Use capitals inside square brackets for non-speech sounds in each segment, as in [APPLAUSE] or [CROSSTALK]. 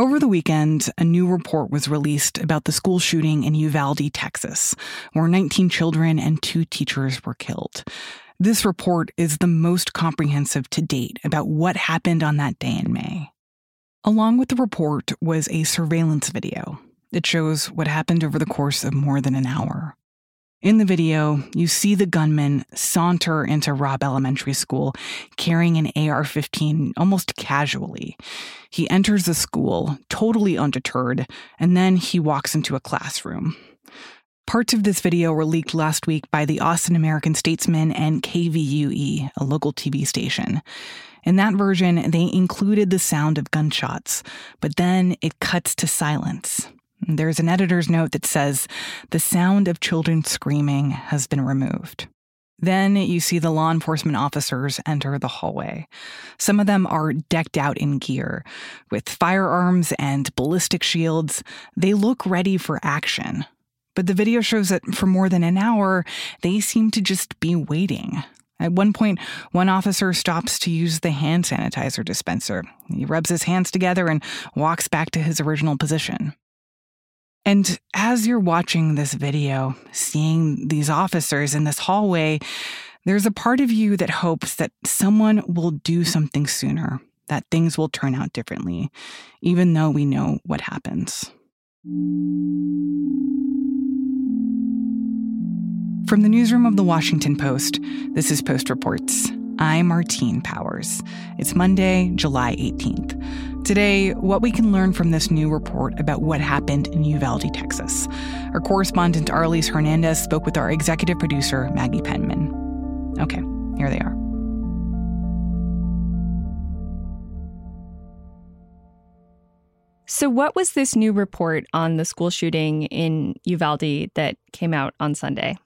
Over the weekend, a new report was released about the school shooting in Uvalde, Texas, where 19 children and two teachers were killed. This report is the most comprehensive to date about what happened on that day in May. Along with the report was a surveillance video. It shows what happened over the course of more than an hour. In the video, you see the gunman saunter into Robb Elementary School carrying an AR 15 almost casually. He enters the school, totally undeterred, and then he walks into a classroom. Parts of this video were leaked last week by the Austin American Statesman and KVUE, a local TV station. In that version, they included the sound of gunshots, but then it cuts to silence. There's an editor's note that says the sound of children screaming has been removed. Then you see the law enforcement officers enter the hallway. Some of them are decked out in gear with firearms and ballistic shields. They look ready for action. But the video shows that for more than an hour, they seem to just be waiting. At one point, one officer stops to use the hand sanitizer dispenser. He rubs his hands together and walks back to his original position. And as you're watching this video, seeing these officers in this hallway, there's a part of you that hopes that someone will do something sooner, that things will turn out differently, even though we know what happens. From the newsroom of the Washington Post, this is Post Reports. I'm Martine Powers. It's Monday, July 18th. Today, what we can learn from this new report about what happened in Uvalde, Texas. Our correspondent Arelis Hernandez spoke with our executive producer, Maggie Penman. Okay, here they are. So, what was this new report on the school shooting in Uvalde that came out on Sunday?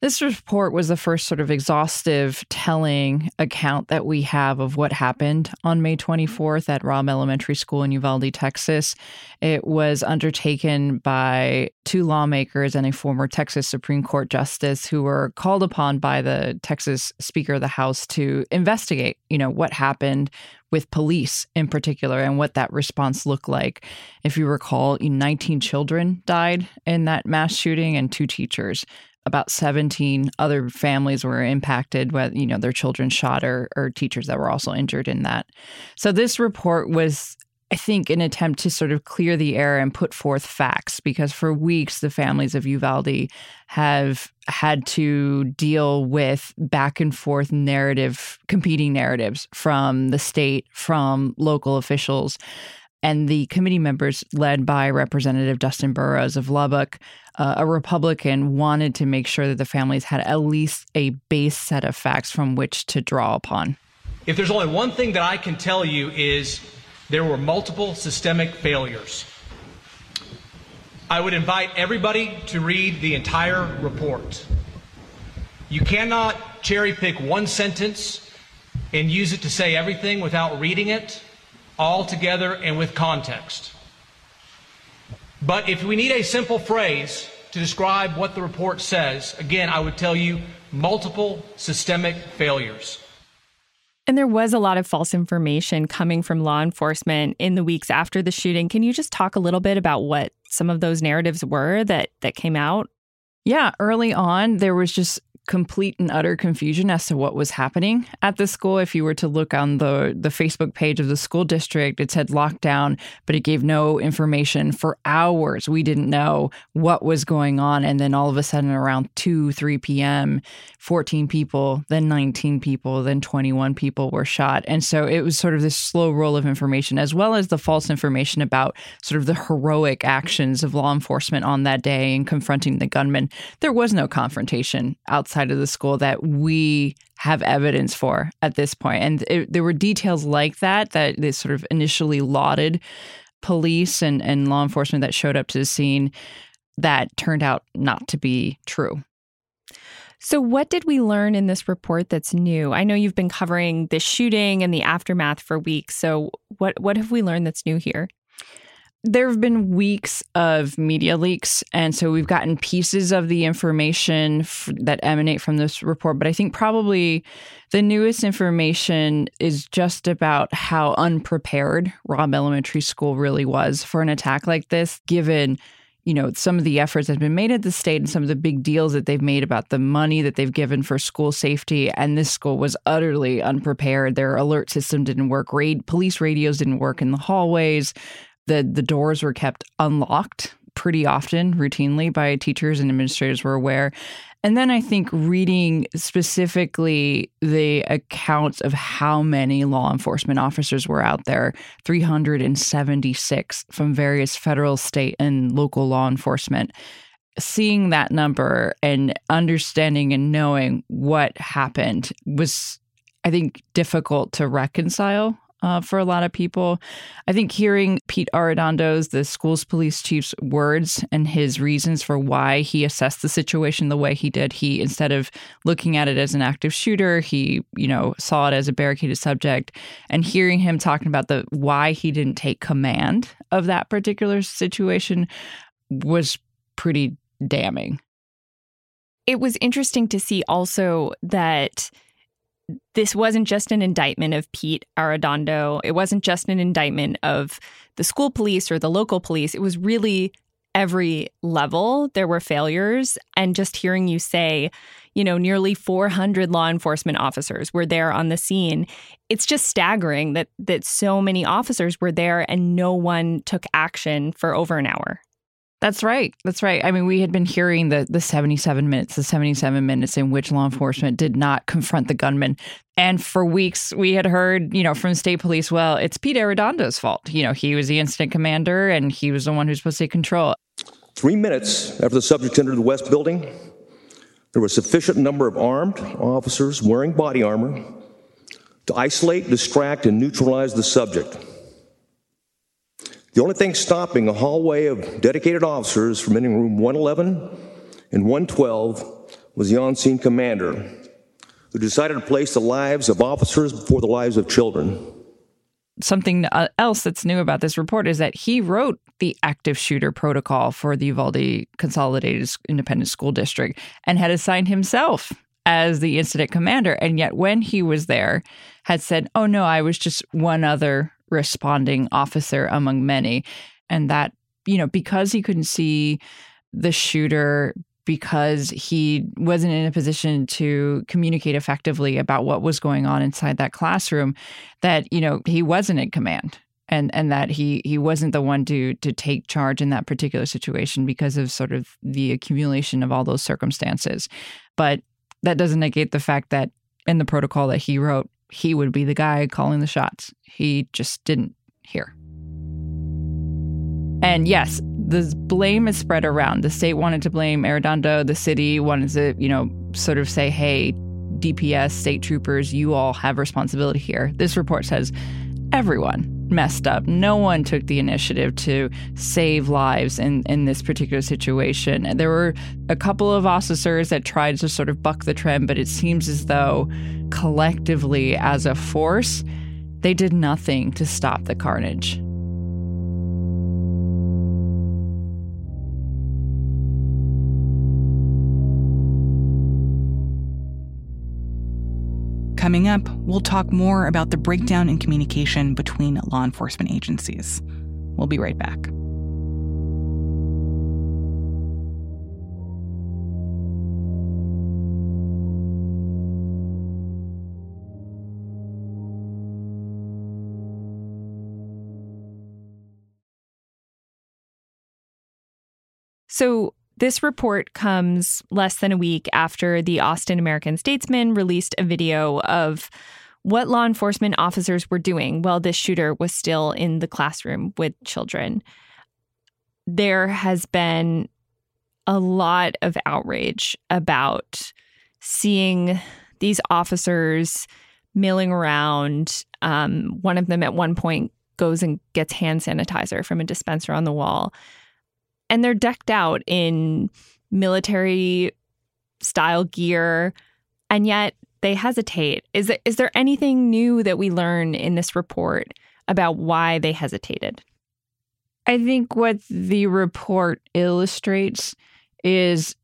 This report was the first sort of exhaustive telling account that we have of what happened on May 24th at Robb Elementary School in Uvalde, Texas. It was undertaken by two lawmakers and a former Texas Supreme Court justice who were called upon by the Texas Speaker of the House to investigate, you know, what happened with police in particular and what that response looked like. If you recall, 19 children died in that mass shooting and two teachers about 17 other families were impacted with you know their children shot or, or teachers that were also injured in that so this report was I think an attempt to sort of clear the air and put forth facts because for weeks the families of Uvalde have had to deal with back and forth narrative, competing narratives from the state, from local officials. And the committee members, led by Representative Dustin Burrows of Lubbock, uh, a Republican, wanted to make sure that the families had at least a base set of facts from which to draw upon. If there's only one thing that I can tell you is there were multiple systemic failures. I would invite everybody to read the entire report. You cannot cherry pick one sentence and use it to say everything without reading it all together and with context. But if we need a simple phrase to describe what the report says, again, I would tell you multiple systemic failures. And there was a lot of false information coming from law enforcement in the weeks after the shooting. Can you just talk a little bit about what some of those narratives were that that came out? Yeah, early on there was just complete and utter confusion as to what was happening at the school. If you were to look on the, the Facebook page of the school district, it said lockdown, but it gave no information for hours. We didn't know what was going on. And then all of a sudden, around 2, 3 p.m., 14 people, then 19 people, then 21 people were shot. And so it was sort of this slow roll of information, as well as the false information about sort of the heroic actions of law enforcement on that day in confronting the gunman. There was no confrontation outside outside of the school that we have evidence for at this point. And it, there were details like that that they sort of initially lauded police and, and law enforcement that showed up to the scene that turned out not to be true. So, what did we learn in this report that's new? I know you've been covering the shooting and the aftermath for weeks. So, what what have we learned that's new here? There have been weeks of media leaks, and so we've gotten pieces of the information f- that emanate from this report. But I think probably the newest information is just about how unprepared Robb Elementary School really was for an attack like this, given you know some of the efforts that have been made at the state and some of the big deals that they've made about the money that they've given for school safety and this school was utterly unprepared their alert system didn't work Raid, police radios didn't work in the hallways the the doors were kept unlocked pretty often, routinely by teachers and administrators were aware. And then I think reading specifically the accounts of how many law enforcement officers were out there 376 from various federal, state, and local law enforcement. Seeing that number and understanding and knowing what happened was, I think, difficult to reconcile uh, for a lot of people. I think hearing Pete Arredondo's, the school's police chief's words and his reasons for why he assessed the situation the way he did, he instead of looking at it as an active shooter, he you know saw it as a barricaded subject. And hearing him talking about the why he didn't take command of that particular situation was pretty damning. It was interesting to see also that this wasn't just an indictment of Pete Arredondo. It wasn't just an indictment of the school police or the local police. It was really every level there were failures. And just hearing you say, you know, nearly 400 law enforcement officers were there on the scene. It's just staggering that that so many officers were there and no one took action for over an hour. That's right. That's right. I mean, we had been hearing the the 77 minutes, the 77 minutes in which law enforcement did not confront the gunman. And for weeks we had heard, you know, from state police, well, it's Pete Arredondo's fault. You know, he was the incident commander and he was the one who's supposed to take control. Three minutes after the subject entered the West Building, there was sufficient number of armed officers wearing body armor to isolate, distract, and neutralize the subject. The only thing stopping a hallway of dedicated officers from entering room 111 and 112 was the on scene commander, who decided to place the lives of officers before the lives of children. Something uh, else that's new about this report is that he wrote the active shooter protocol for the Uvalde Consolidated Independent School District and had assigned himself as the incident commander. And yet, when he was there, had said, Oh, no, I was just one other responding officer among many. And that, you know, because he couldn't see the shooter, because he wasn't in a position to communicate effectively about what was going on inside that classroom, that, you know, he wasn't in command. And, and that he he wasn't the one to to take charge in that particular situation because of sort of the accumulation of all those circumstances, but that doesn't negate the fact that in the protocol that he wrote, he would be the guy calling the shots. He just didn't hear. And yes, the blame is spread around. The state wanted to blame Arredondo. The city wanted to, you know, sort of say, hey, DPS, state troopers, you all have responsibility here. This report says everyone messed up. No one took the initiative to save lives in, in this particular situation. And there were a couple of officers that tried to sort of buck the trend, but it seems as though collectively as a force, they did nothing to stop the carnage. Coming up, we'll talk more about the breakdown in communication between law enforcement agencies. We'll be right back. So, this report comes less than a week after the Austin American Statesman released a video of what law enforcement officers were doing while this shooter was still in the classroom with children. There has been a lot of outrage about seeing these officers milling around. Um, one of them at one point goes and gets hand sanitizer from a dispenser on the wall and they're decked out in military style gear. And yet they hesitate. Is there, is there anything new that we learn in this report about why they hesitated? I think what the report illustrates is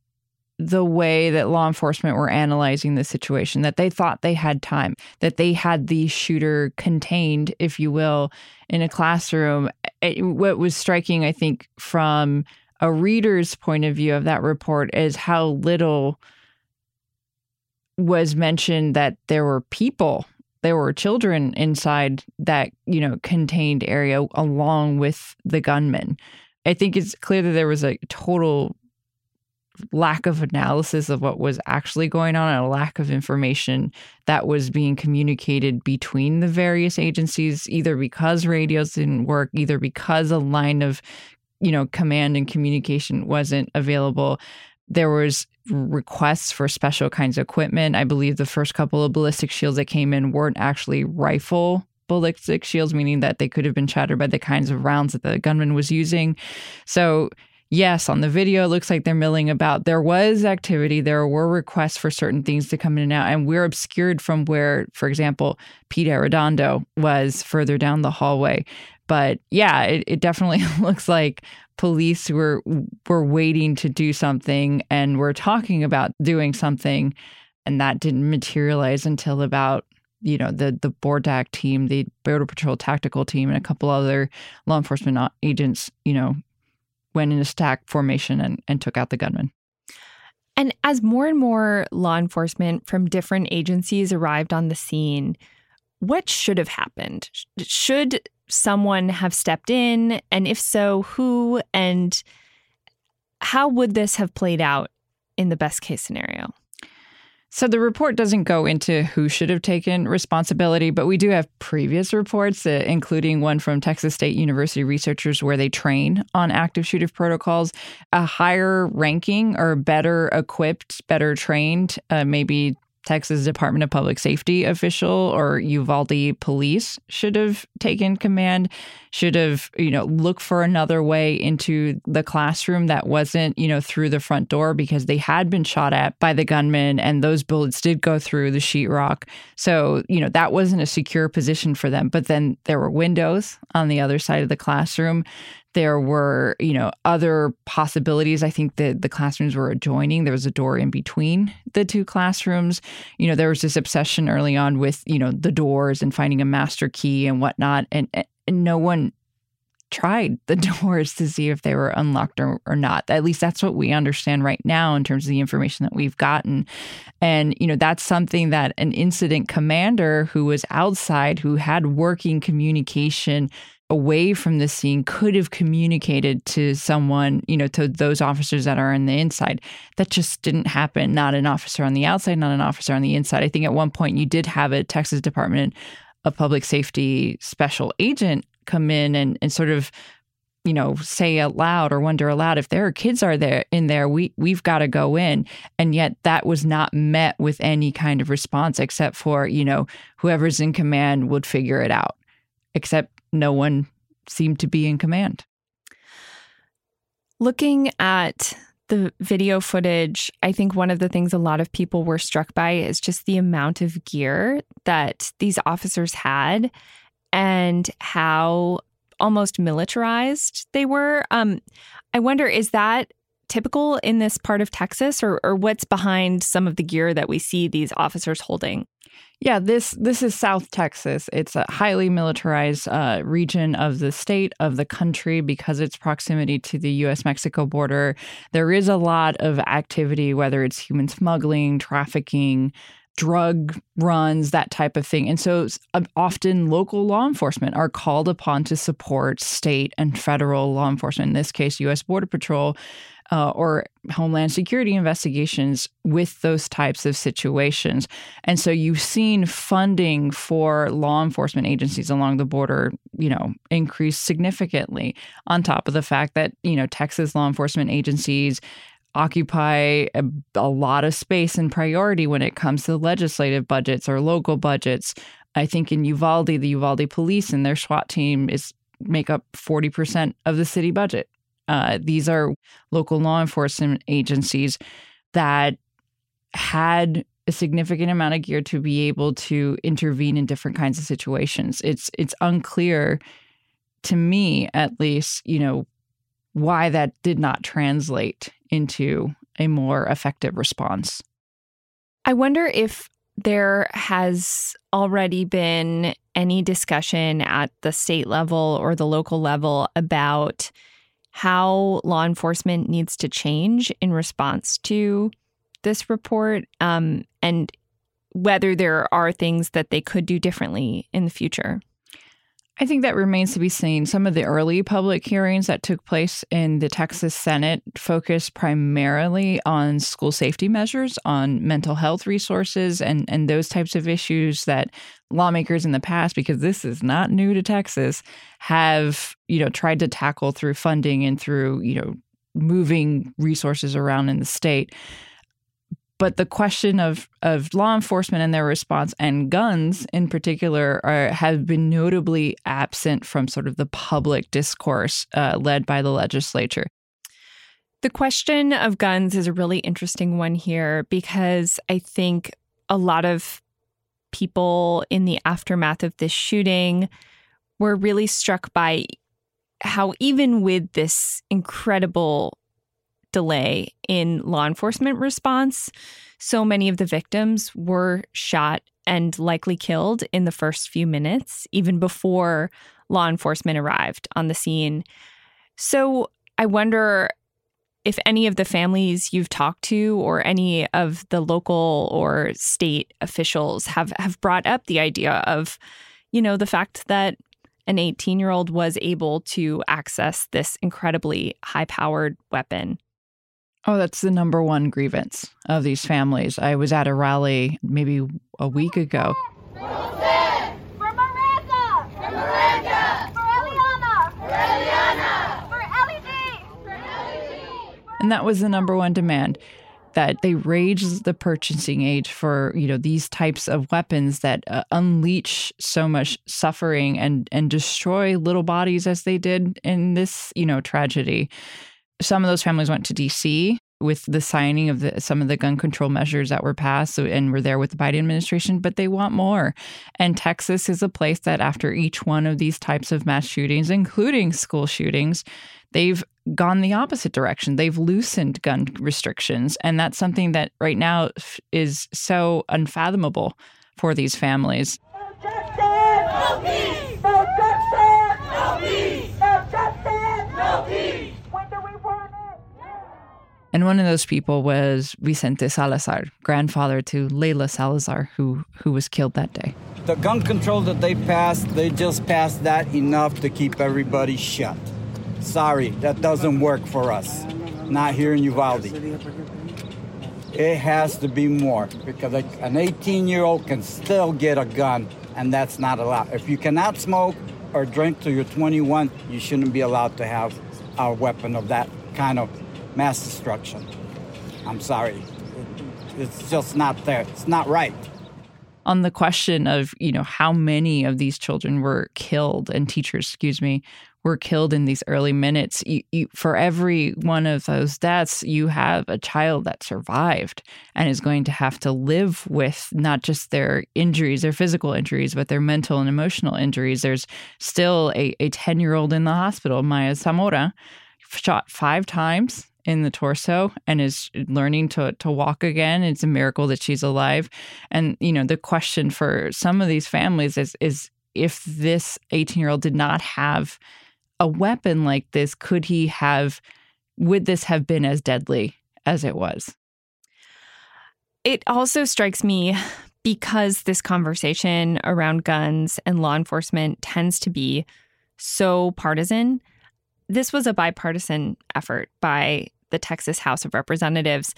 the way that law enforcement were analyzing the situation, that they thought they had time, that they had the shooter contained, if you will, in a classroom. It, what was striking, I think, from a reader's point of view of that report is how little was mentioned that there were people there were children inside that you know contained area along with the gunmen. i think it's clear that there was a total lack of analysis of what was actually going on and a lack of information that was being communicated between the various agencies either because radios didn't work either because a line of you know command and communication wasn't available. There was requests for special kinds of equipment. I believe the first couple of ballistic shields that came in weren't actually rifle ballistic shields meaning that they could have been shattered by the kinds of rounds that the gunman was using. So yes, on the video, it looks like they're milling about. There was activity, there were requests for certain things to come in and out, and we're obscured from where, for example, Pete Arredondo was further down the hallway. But yeah, it, it definitely [LAUGHS] looks like police were were waiting to do something and were talking about doing something, and that didn't materialize until about you know the the BORTAC team, the Border Patrol tactical team, and a couple other law enforcement agents, you know, went in a stack formation and, and took out the gunman. And as more and more law enforcement from different agencies arrived on the scene, what should have happened? Should someone have stepped in? And if so, who? And how would this have played out in the best case scenario? So the report doesn't go into who should have taken responsibility, but we do have previous reports, uh, including one from Texas State University researchers where they train on active shooter protocols. A higher ranking or better equipped, better trained, uh, maybe Texas Department of Public Safety official or Uvalde police should have taken command, should have, you know, looked for another way into the classroom that wasn't, you know, through the front door because they had been shot at by the gunman and those bullets did go through the sheetrock. So, you know, that wasn't a secure position for them. But then there were windows on the other side of the classroom. There were, you know, other possibilities. I think that the classrooms were adjoining. There was a door in between the two classrooms. You know, there was this obsession early on with, you know, the doors and finding a master key and whatnot. And, and no one tried [LAUGHS] the doors to see if they were unlocked or, or not. At least that's what we understand right now in terms of the information that we've gotten. And, you know, that's something that an incident commander who was outside, who had working communication away from the scene could have communicated to someone, you know, to those officers that are on the inside. That just didn't happen. Not an officer on the outside, not an officer on the inside. I think at one point you did have a Texas Department of Public Safety special agent come in and, and sort of you know say aloud or wonder aloud if there are kids are there in there we we've got to go in and yet that was not met with any kind of response except for you know whoever's in command would figure it out except no one seemed to be in command. Looking at the video footage, I think one of the things a lot of people were struck by is just the amount of gear that these officers had and how almost militarized they were. Um, I wonder, is that typical in this part of Texas, or, or what's behind some of the gear that we see these officers holding? Yeah, this this is South Texas. It's a highly militarized uh, region of the state of the country because its proximity to the U.S. Mexico border. There is a lot of activity, whether it's human smuggling, trafficking, drug runs, that type of thing. And so uh, often local law enforcement are called upon to support state and federal law enforcement, in this case, U.S. Border Patrol, uh, or Homeland Security investigations with those types of situations. And so you've seen funding for law enforcement agencies along the border, you know, increase significantly on top of the fact that, you know, Texas law enforcement agencies occupy a, a lot of space and priority when it comes to legislative budgets or local budgets. I think in Uvalde, the Uvalde police and their SWAT team is make up 40% of the city budget. Uh, these are local law enforcement agencies that had a significant amount of gear to be able to intervene in different kinds of situations. It's it's unclear to me, at least, you know, why that did not translate into a more effective response. I wonder if there has already been any discussion at the state level or the local level about how law enforcement needs to change in response to this report um, and whether there are things that they could do differently in the future. I think that remains to be seen. Some of the early public hearings that took place in the Texas Senate focused primarily on school safety measures, on mental health resources, and, and those types of issues that lawmakers in the past, because this is not new to Texas, have you know tried to tackle through funding and through you know moving resources around in the state but the question of of law enforcement and their response and guns in particular are, have been notably absent from sort of the public discourse uh, led by the legislature. The question of guns is a really interesting one here because I think a lot of people in the aftermath of this shooting were really struck by how even with this incredible delay in law enforcement response. So many of the victims were shot and likely killed in the first few minutes, even before law enforcement arrived on the scene. So I wonder if any of the families you've talked to or any of the local or state officials have, have brought up the idea of, you know, the fact that an 18 year old was able to access this incredibly high powered weapon. Oh, that's the number one grievance of these families. I was at a rally maybe a week ago. And that was the number one demand that they raise the purchasing age for you know these types of weapons that uh, unleash so much suffering and and destroy little bodies as they did in this you know tragedy some of those families went to DC with the signing of the, some of the gun control measures that were passed and were there with the Biden administration, but they want more. And Texas is a place that, after each one of these types of mass shootings, including school shootings, they've gone the opposite direction. They've loosened gun restrictions. And that's something that right now is so unfathomable for these families. Justice! No peace! No justice! No peace! And one of those people was Vicente Salazar, grandfather to Layla Salazar, who, who was killed that day. The gun control that they passed, they just passed that enough to keep everybody shut. Sorry, that doesn't work for us. Not here in Uvalde. It has to be more because an 18 year old can still get a gun, and that's not allowed. If you cannot smoke or drink till you're 21, you shouldn't be allowed to have a weapon of that kind of mass destruction. I'm sorry. It's just not there. It's not right. On the question of, you know, how many of these children were killed and teachers, excuse me, were killed in these early minutes, you, you, for every one of those deaths, you have a child that survived and is going to have to live with not just their injuries, their physical injuries, but their mental and emotional injuries. There's still a 10 year old in the hospital, Mayah Zamora, shot five times in the torso and is learning to to walk again. It's a miracle that she's alive. And you know, the question for some of these families is is if this 18-year-old did not have a weapon like this, could he have would this have been as deadly as it was? It also strikes me because this conversation around guns and law enforcement tends to be so partisan this was a bipartisan effort by the Texas House of Representatives.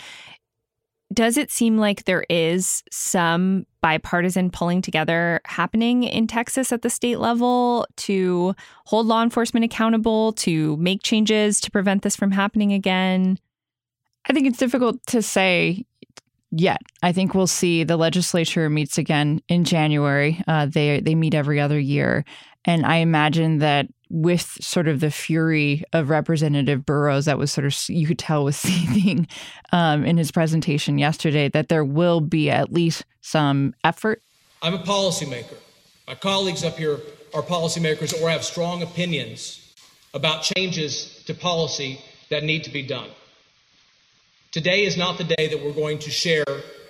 Does it seem like there is some bipartisan pulling together happening in Texas at the state level to hold law enforcement accountable, to make changes to prevent this from happening again? I think it's difficult to say yet. I think we'll see the legislature meets again in January. Uh, they they meet every other year, and I imagine that with sort of the fury of Representative Burrows that was sort of, you could tell was [LAUGHS] seething um, in his presentation yesterday, that there will be at least some effort. I'm a policymaker. My colleagues up here are policymakers or have strong opinions about changes to policy that need to be done. Today is not the day that we're going to share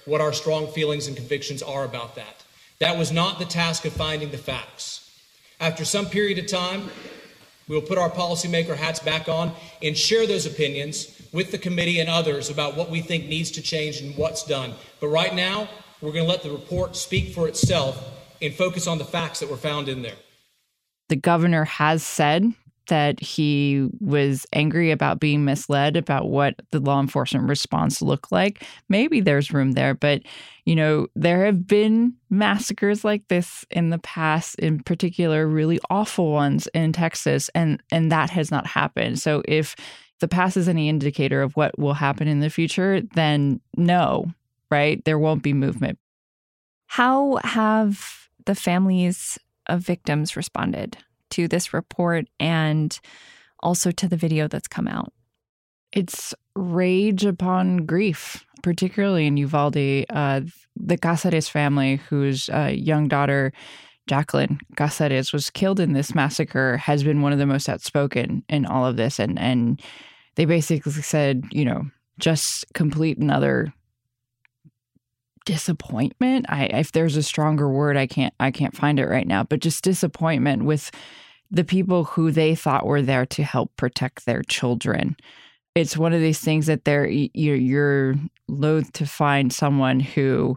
what our strong feelings and convictions are about that. That was not the task of finding the facts. After some period of time, we will put our policymaker hats back on and share those opinions with the committee and others about what we think needs to change and what's done. But right now, we're going to let the report speak for itself and focus on the facts that were found in there. The governor has said that he was angry about being misled about what the law enforcement response looked like. Maybe there's room there, but you know, there have been massacres like this in the past, in particular really awful ones in Texas and and that has not happened. So if the past is any indicator of what will happen in the future, then no, right? There won't be movement. How have the families of victims responded? To this report and also to the video that's come out? It's rage upon grief, particularly in Uvalde. Uh, the Cazares family, whose uh, young daughter, Jacklyn Cazares, was killed in this massacre, has been one of the most outspoken in all of this. And, and they basically said, you know, just complete another disappointment i if there's a stronger word i can't i can't find it right now but just disappointment with the people who they thought were there to help protect their children it's one of these things that they're you're, you're loath to find someone who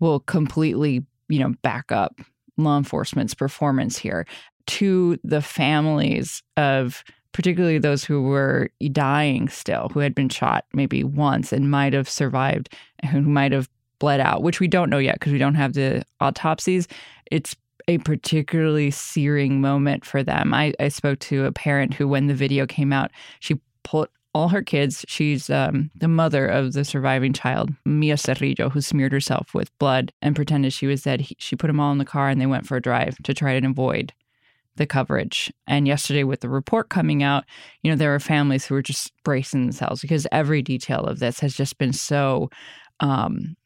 will completely you know back up law enforcement's performance here to the families of particularly those who were dying still who had been shot maybe once and might have survived who might have bled out, which we don't know yet because we don't have the autopsies. It's a particularly searing moment for them. I, I spoke to a parent who, when the video came out, she pulled all her kids. She's um, the mother of the surviving child, Miah Cerrillo, who smeared herself with blood and pretended she was dead. He, she put them all in the car and they went for a drive to try to avoid the coverage. And yesterday, with the report coming out, you know, there were families who were just bracing themselves because every detail of this has just been so um,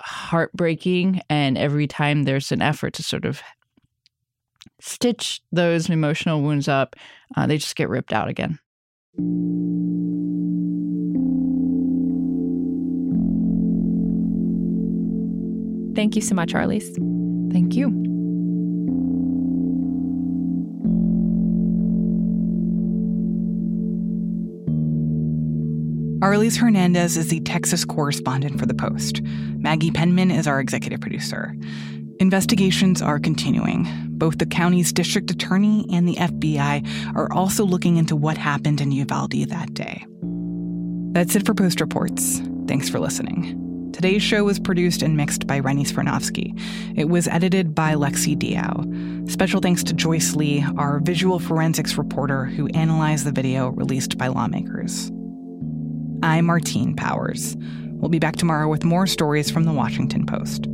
heartbreaking. And every time there's an effort to sort of stitch those emotional wounds up, uh, they just get ripped out again. Thank you so much, Arelis. Thank you. Arelis Hernandez is the Texas correspondent for The Post. Maggie Penman is our executive producer. Investigations are continuing. Both the county's district attorney and the FBI are also looking into what happened in Uvalde that day. That's it for Post Reports. Thanks for listening. Today's show was produced and mixed by Rennie Svirnovskiy. It was edited by Lexi Diao. Special thanks to Joyce Lee, our visual forensics reporter who analyzed the video released by lawmakers. I'm Martine Powers. We'll be back tomorrow with more stories from the Washington Post.